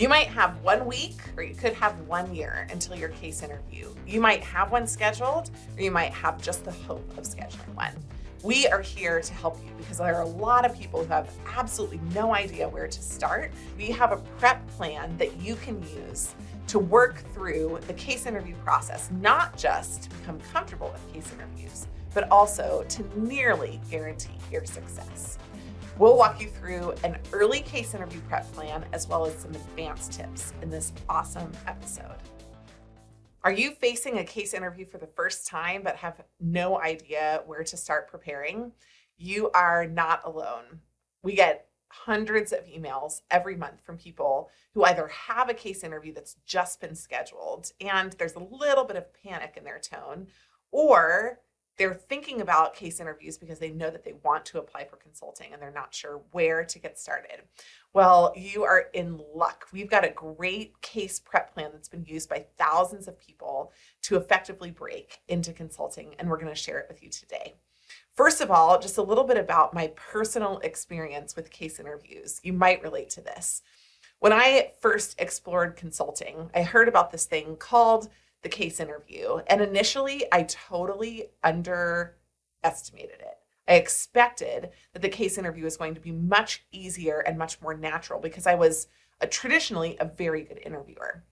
You might have one week or you could have one year until your case interview. You might have one scheduled or you might have just the hope of scheduling one. We are here to help you because there are a lot of people who have absolutely no idea where to start. We have a prep plan that you can use to work through the case interview process, not just to become comfortable with case interviews, but also to nearly guarantee your success. We'll walk you through an early case interview prep plan as well as some advanced tips in this awesome episode. Are you facing a case interview for the first time but have no idea where to start preparing? You are not alone. We get hundreds of emails every month from people who either have a case interview that's just been scheduled and there's a little bit of panic in their tone, or they're thinking about case interviews because they know that they want to apply for consulting and they're not sure where to get started. Well, you are in luck. We've got a great case prep plan that's been used by thousands of people to effectively break into consulting, and we're going to share it with you today. First of all, just a little bit about my personal experience with case interviews. You might relate to this. When I first explored consulting, I heard about this thing called the case interview. And initially, I totally underestimated it. I expected that the case interview was going to be much easier and much more natural because I was a, traditionally a very good interviewer.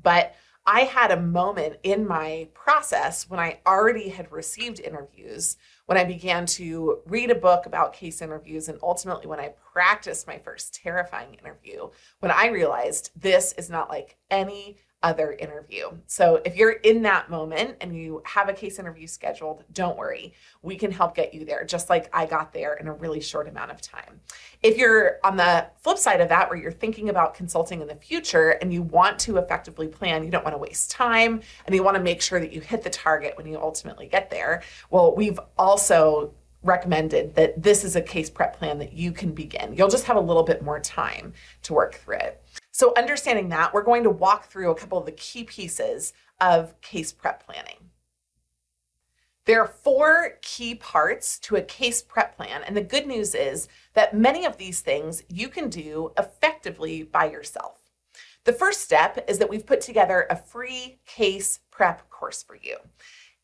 But I had a moment in my process when I already had received interviews, when I began to read a book about case interviews, and ultimately when I practiced my first terrifying interview, when I realized this is not like any other interview. So if you're in that moment and you have a case interview scheduled, don't worry. We can help get you there, just like I got there in a really short amount of time. If you're on the flip side of that, where you're thinking about consulting in the future and you want to effectively plan, you don't want to waste time, and you want to make sure that you hit the target when you ultimately get there, well, we've also recommended that this is a case prep plan that you can begin. You'll just have a little bit more time to work through it. So, understanding that, we're going to walk through a couple of the key pieces of case prep planning. There are four key parts to a case prep plan, and the good news is that many of these things you can do effectively by yourself. The first step is that we've put together a free case prep course for you.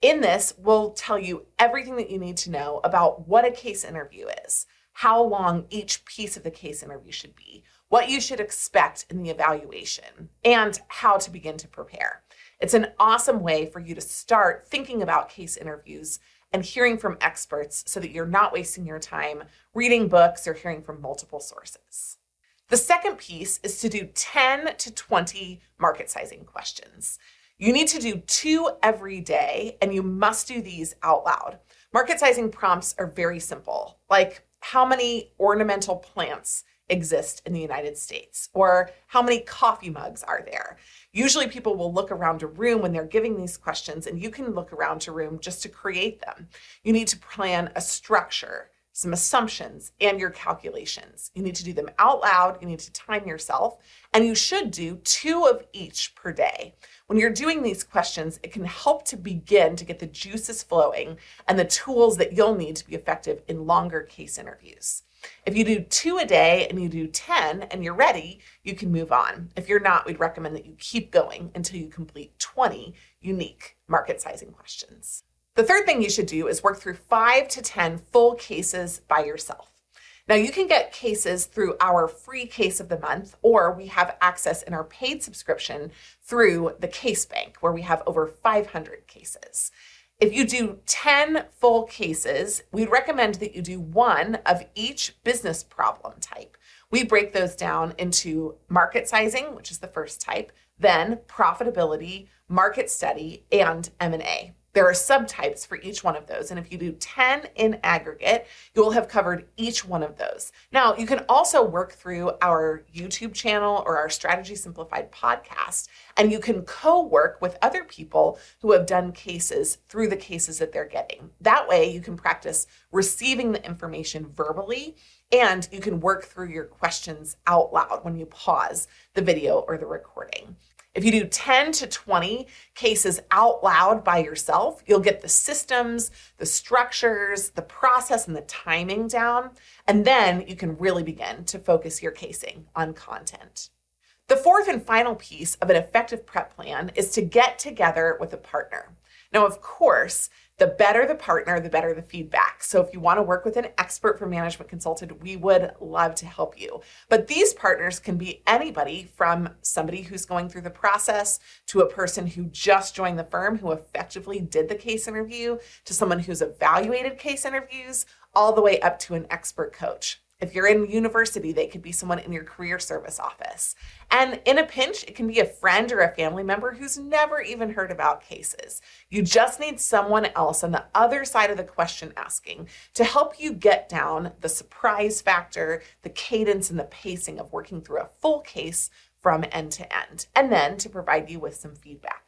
In this, we'll tell you everything that you need to know about what a case interview is, how long each piece of the case interview should be, what you should expect in the evaluation, and how to begin to prepare. It's an awesome way for you to start thinking about case interviews and hearing from experts so that you're not wasting your time reading books or hearing from multiple sources. The second piece is to do 10 to 20 market sizing questions. You need to do two every day, and you must do these out loud. Market sizing prompts are very simple, like how many ornamental plants exist in the United States? Or how many coffee mugs are there? Usually people will look around a room when they're giving these questions, and you can look around a room just to create them. You need to plan a structure, some assumptions, and your calculations. You need to do them out loud, you need to time yourself, and you should do two of each per day. When you're doing these questions, it can help to begin to get the juices flowing and the tools that you'll need to be effective in longer case interviews. If you do two a day and you do 10 and you're ready, you can move on. If you're not, we'd recommend that you keep going until you complete 20 unique market sizing questions. The third thing you should do is work through five to 10 full cases by yourself. Now, you can get cases through our free case of the month, or we have access in our paid subscription through the Case Bank, where we have over 500 cases. If you do 10 full cases, we'd recommend that you do one of each business problem type. We break those down into market sizing, which is the first type, then profitability, market study, and M&A. There are subtypes for each one of those. And if you do 10 in aggregate, you will have covered each one of those. Now, you can also work through our YouTube channel or our Strategy Simplified podcast, and you can co work with other people who have done cases through the cases that they're getting. That way, you can practice receiving the information verbally and you can work through your questions out loud when you pause the video or the recording. If you do 10 to 20 cases out loud by yourself, you'll get the systems, the structures, the process, and the timing down. And then you can really begin to focus your casing on content. The fourth and final piece of an effective prep plan is to get together with a partner. Now, of course, the better the partner, the better the feedback. So if you want to work with an expert for Management Consulted, we would love to help you. But these partners can be anybody from somebody who's going through the process to a person who just joined the firm who effectively did the case interview to someone who's evaluated case interviews all the way up to an expert coach. If you're in university, they could be someone in your career service office. And in a pinch, it can be a friend or a family member who's never even heard about cases. You just need someone else on the other side of the question asking to help you get down the surprise factor, the cadence, and the pacing of working through a full case from end to end, and then to provide you with some feedback.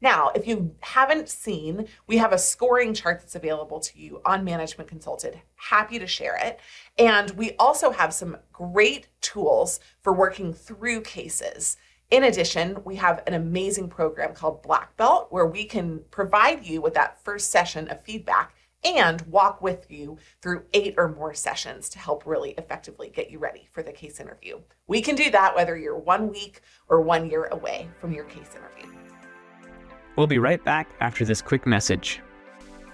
Now, if you haven't seen, we have a scoring chart that's available to you on Management Consulted. Happy to share it. And we also have some great tools for working through cases. In addition, we have an amazing program called Black Belt where we can provide you with that first session of feedback and walk with you through eight or more sessions to help really effectively get you ready for the case interview. We can do that whether you're one week or one year away from your case interview. We'll be right back after this quick message.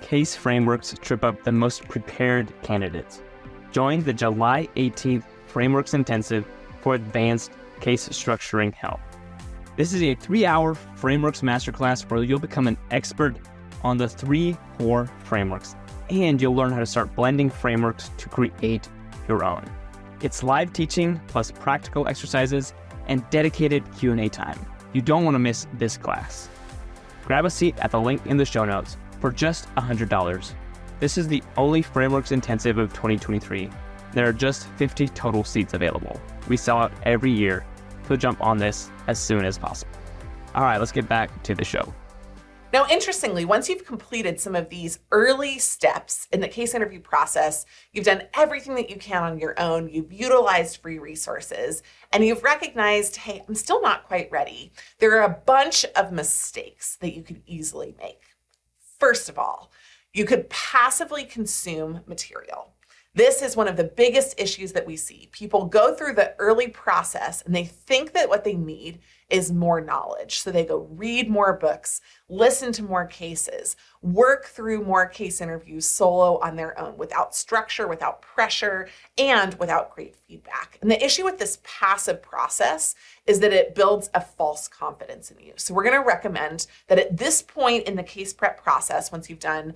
Case Frameworks trip up the most prepared candidates. Join the July 18th Frameworks Intensive for advanced case structuring help. This is a three hour frameworks masterclass where you'll become an expert on the three core frameworks and you'll learn how to start blending frameworks to create your own. It's live teaching plus practical exercises and dedicated Q&A time. You don't want to miss this class. Grab a seat at the link in the show notes for just $100. This is the only Frameworks Intensive of 2023. There are just 50 total seats available. We sell out every year, so jump on this as soon as possible. All right, let's get back to the show. Now, interestingly, once you've completed some of these early steps in the case interview process, you've done everything that you can on your own, you've utilized free resources, and you've recognized, hey, I'm still not quite ready. There are a bunch of mistakes that you could easily make. First of all, you could passively consume material. This is one of the biggest issues that we see. People go through the early process and they think that what they need is more knowledge. So they go read more books, listen to more cases, work through more case interviews solo on their own without structure, without pressure, and without great feedback. And the issue with this passive process is that it builds a false confidence in you. So we're going to recommend that at this point in the case prep process, once you've done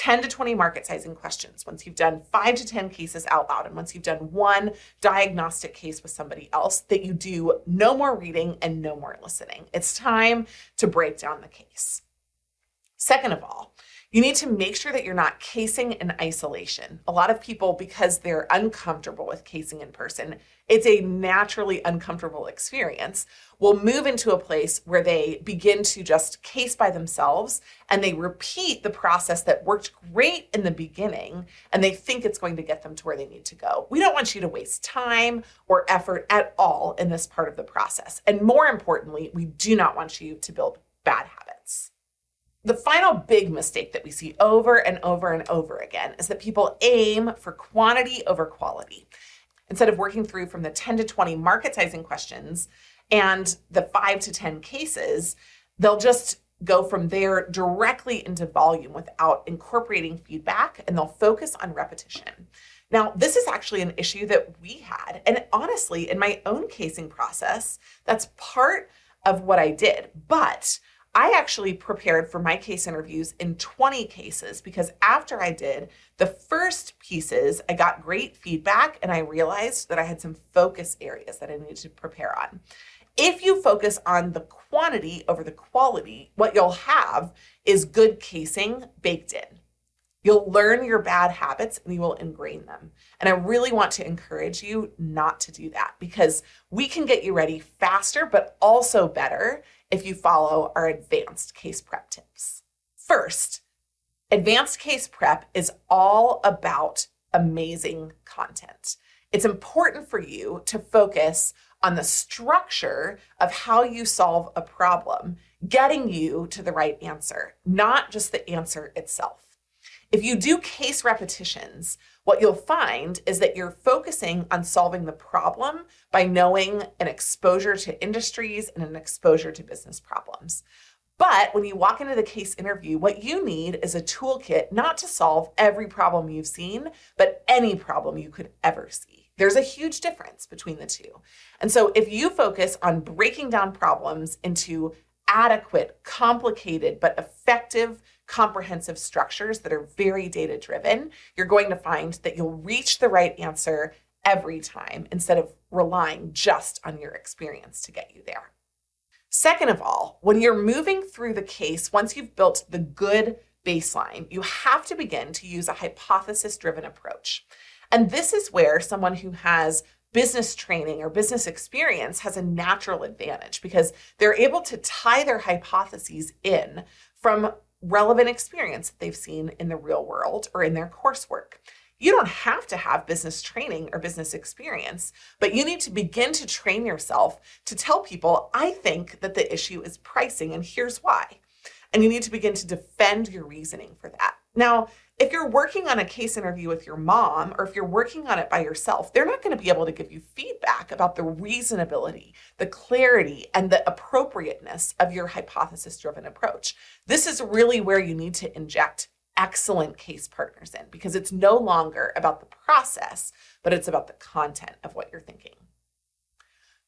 10 to 20 market sizing questions, once you've done five to 10 cases out loud, and once you've done one diagnostic case with somebody else, that you do no more reading and no more listening. It's time to break down the case. Second of all, you need to make sure that you're not casing in isolation. A lot of people, because they're uncomfortable with casing in person, it's a naturally uncomfortable experience, will move into a place where they begin to just case by themselves and they repeat the process that worked great in the beginning and they think it's going to get them to where they need to go. We don't want you to waste time or effort at all in this part of the process. And more importantly, we do not want you to build bad habits. The final big mistake that we see over and over and over again is that people aim for quantity over quality instead of working through from the 10 to 20 market sizing questions and the five to 10 cases, they'll just go from there directly into volume without incorporating feedback and they'll focus on repetition. Now, this is actually an issue that we had. And honestly, in my own casing process, that's part of what I did. But I actually prepared for my case interviews in 20 cases because after I did the first pieces, I got great feedback and I realized that I had some focus areas that I needed to prepare on. If you focus on the quantity over the quality, what you'll have is good casing baked in. You'll learn your bad habits and you will ingrain them. And I really want to encourage you not to do that because we can get you ready faster, but also better if you follow our advanced case prep tips. First, advanced case prep is all about amazing content. It's important for you to focus on the structure of how you solve a problem, getting you to the right answer, not just the answer itself. If you do case repetitions, what you'll find is that you're focusing on solving the problem by knowing an exposure to industries and an exposure to business problems. But when you walk into the case interview, what you need is a toolkit not to solve every problem you've seen, but any problem you could ever see. There's a huge difference between the two. And so if you focus on breaking down problems into adequate, complicated, but effective, comprehensive structures that are very data driven, you're going to find that you'll reach the right answer every time instead of relying just on your experience to get you there. Second of all, when you're moving through the case, once you've built the good baseline, you have to begin to use a hypothesis driven approach. And this is where someone who has business training or business experience has a natural advantage because they're able to tie their hypotheses in from relevant experience that they've seen in the real world or in their coursework. You don't have to have business training or business experience, but you need to begin to train yourself to tell people, I think that the issue is pricing, and here's why. And you need to begin to defend your reasoning for that. Now, if you're working on a case interview with your mom or if you're working on it by yourself, they're not going to be able to give you feedback about the reasonability, the clarity, and the appropriateness of your hypothesis driven approach. This is really where you need to inject excellent case partners in because it's no longer about the process, but it's about the content of what you're thinking.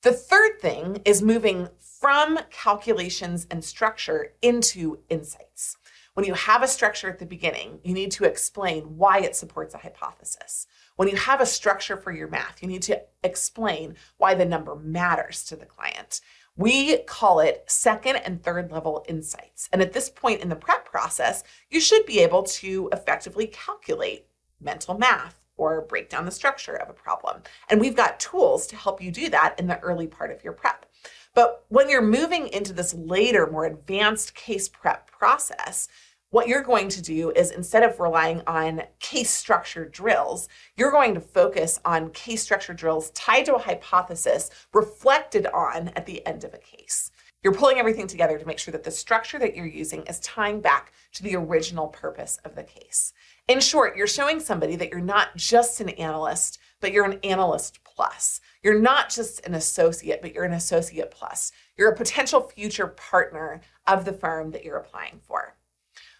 The third thing is moving from calculations and structure into insights. When you have a structure at the beginning, you need to explain why it supports a hypothesis. When you have a structure for your math, you need to explain why the number matters to the client. We call it second and third level insights. And at this point in the prep process, you should be able to effectively calculate mental math or break down the structure of a problem. And we've got tools to help you do that in the early part of your prep. But when you're moving into this later, more advanced case prep process, what you're going to do is instead of relying on case structure drills, you're going to focus on case structure drills tied to a hypothesis reflected on at the end of a case. You're pulling everything together to make sure that the structure that you're using is tying back to the original purpose of the case. In short, you're showing somebody that you're not just an analyst, but you're an analyst plus. You're not just an associate, but you're an associate plus. You're a potential future partner of the firm that you're applying for.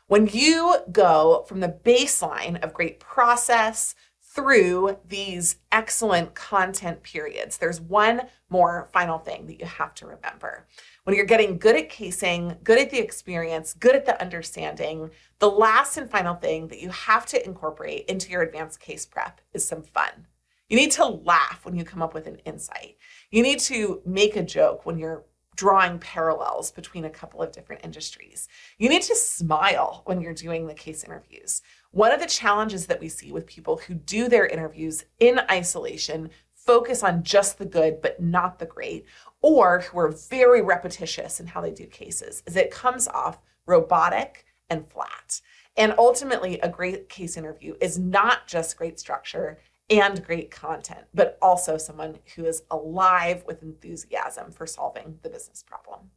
When you go from the baseline of great process through these excellent content periods, there's one more final thing that you have to remember. When you're getting good at casing, good at the experience, good at the understanding, the last and final thing that you have to incorporate into your advanced case prep is some fun. You need to laugh when you come up with an insight. You need to make a joke when you're drawing parallels between a couple of different industries. You need to smile when you're doing the case interviews. One of the challenges that we see with people who do their interviews in isolation, focus on just the good but not the great, or who are very repetitious in how they do cases, is it comes off robotic and flat. And ultimately, a great case interview is not just great structure, and great content, but also someone who is alive with enthusiasm for solving the business problem.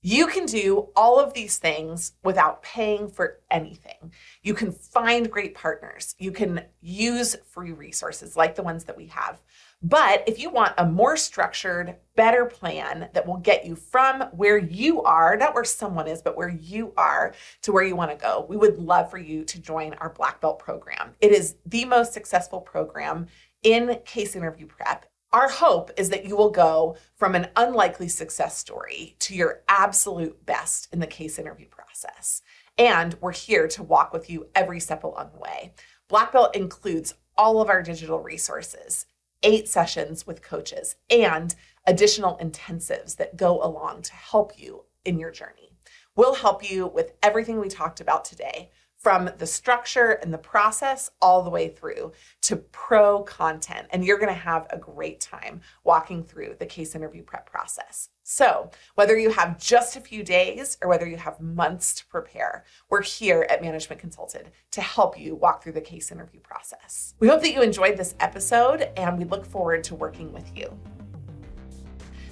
You can do all of these things without paying for anything. You can find great partners. You can use free resources like the ones that we have. But if you want a more structured, better plan that will get you from where you are, not where someone is, but where you are to where you want to go, we would love for you to join our Black Belt program. It is the most successful program in case interview prep. Our hope is that you will go from an unlikely success story to your absolute best in the case interview process. And we're here to walk with you every step along the way. Black Belt includes all of our digital resources eight sessions with coaches and additional intensives that go along to help you in your journey. We'll help you with everything we talked about today from the structure and the process all the way through to pro content. And you're going to have a great time walking through the case interview prep process. So, whether you have just a few days or whether you have months to prepare, we're here at Management Consulted to help you walk through the case interview process. We hope that you enjoyed this episode and we look forward to working with you.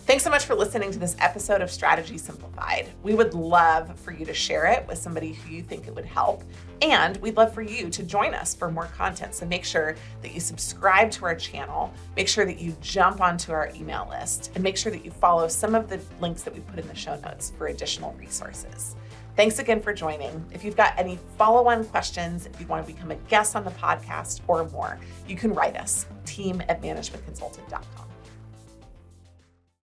Thanks so much for listening to this episode of Strategy Simplified. We would love for you to share it with somebody who you think it would help. And we'd love for you to join us for more content. So make sure that you subscribe to our channel, make sure that you jump onto our email list, and make sure that you follow some of the links that we put in the show notes for additional resources. Thanks again for joining. If you've got any follow on questions, if you want to become a guest on the podcast or more, you can write us, team at managementconsulted.com.